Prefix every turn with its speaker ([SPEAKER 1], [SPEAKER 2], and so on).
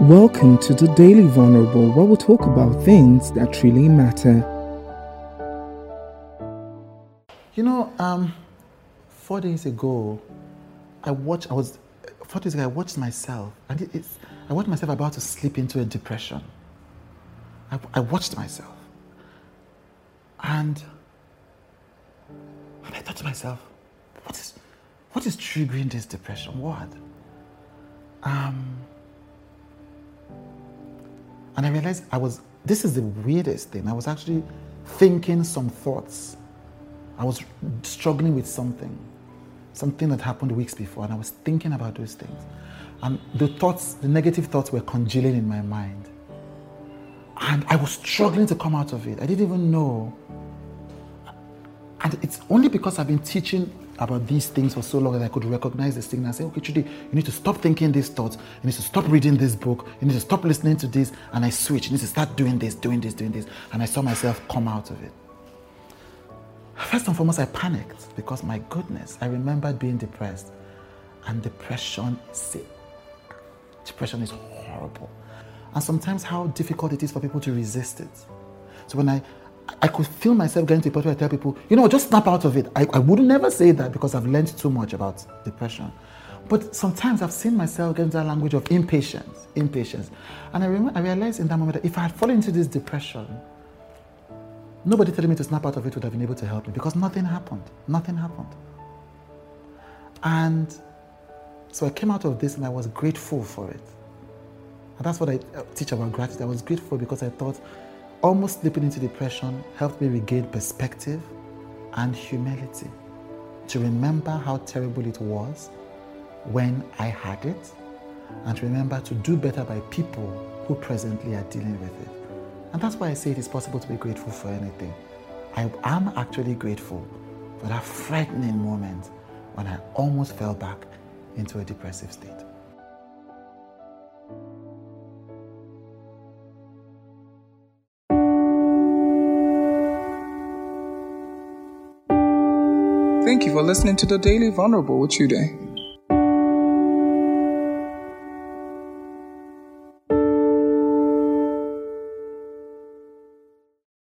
[SPEAKER 1] Welcome to the Daily Vulnerable, where we talk about things that really matter.
[SPEAKER 2] You know, um, four days ago, I watched. I was four days ago. I watched myself, and it, it's. I watched myself about to slip into a depression. I, I watched myself, and, and I thought to myself, what is, what is triggering this depression? What? Um, and I realized I was, this is the weirdest thing. I was actually thinking some thoughts. I was struggling with something, something that happened weeks before, and I was thinking about those things. And the thoughts, the negative thoughts were congealing in my mind. And I was struggling to come out of it. I didn't even know. And it's only because I've been teaching about these things for so long that I could recognize this thing and say, okay, Chude, you need to stop thinking these thoughts. You need to stop reading this book. You need to stop listening to this. And I switch. You need to start doing this, doing this, doing this. And I saw myself come out of it. First and foremost, I panicked because my goodness, I remembered being depressed. And depression is sick. Depression is horrible. And sometimes how difficult it is for people to resist it. So when I I could feel myself getting to a point where I tell people, you know, just snap out of it. I, I would never say that because I've learned too much about depression. But sometimes I've seen myself get into that language of impatience, impatience. And I, remember, I realized in that moment that if I had fallen into this depression, nobody telling me to snap out of it would have been able to help me because nothing happened. Nothing happened. And so I came out of this and I was grateful for it. And that's what I uh, teach about gratitude. I was grateful because I thought, almost slipping into depression helped me regain perspective and humility to remember how terrible it was when I had it and to remember to do better by people who presently are dealing with it. And that's why I say it is possible to be grateful for anything. I am actually grateful for that frightening moment when I almost fell back into a depressive state.
[SPEAKER 1] Thank you for listening to the Daily Vulnerable with Chude.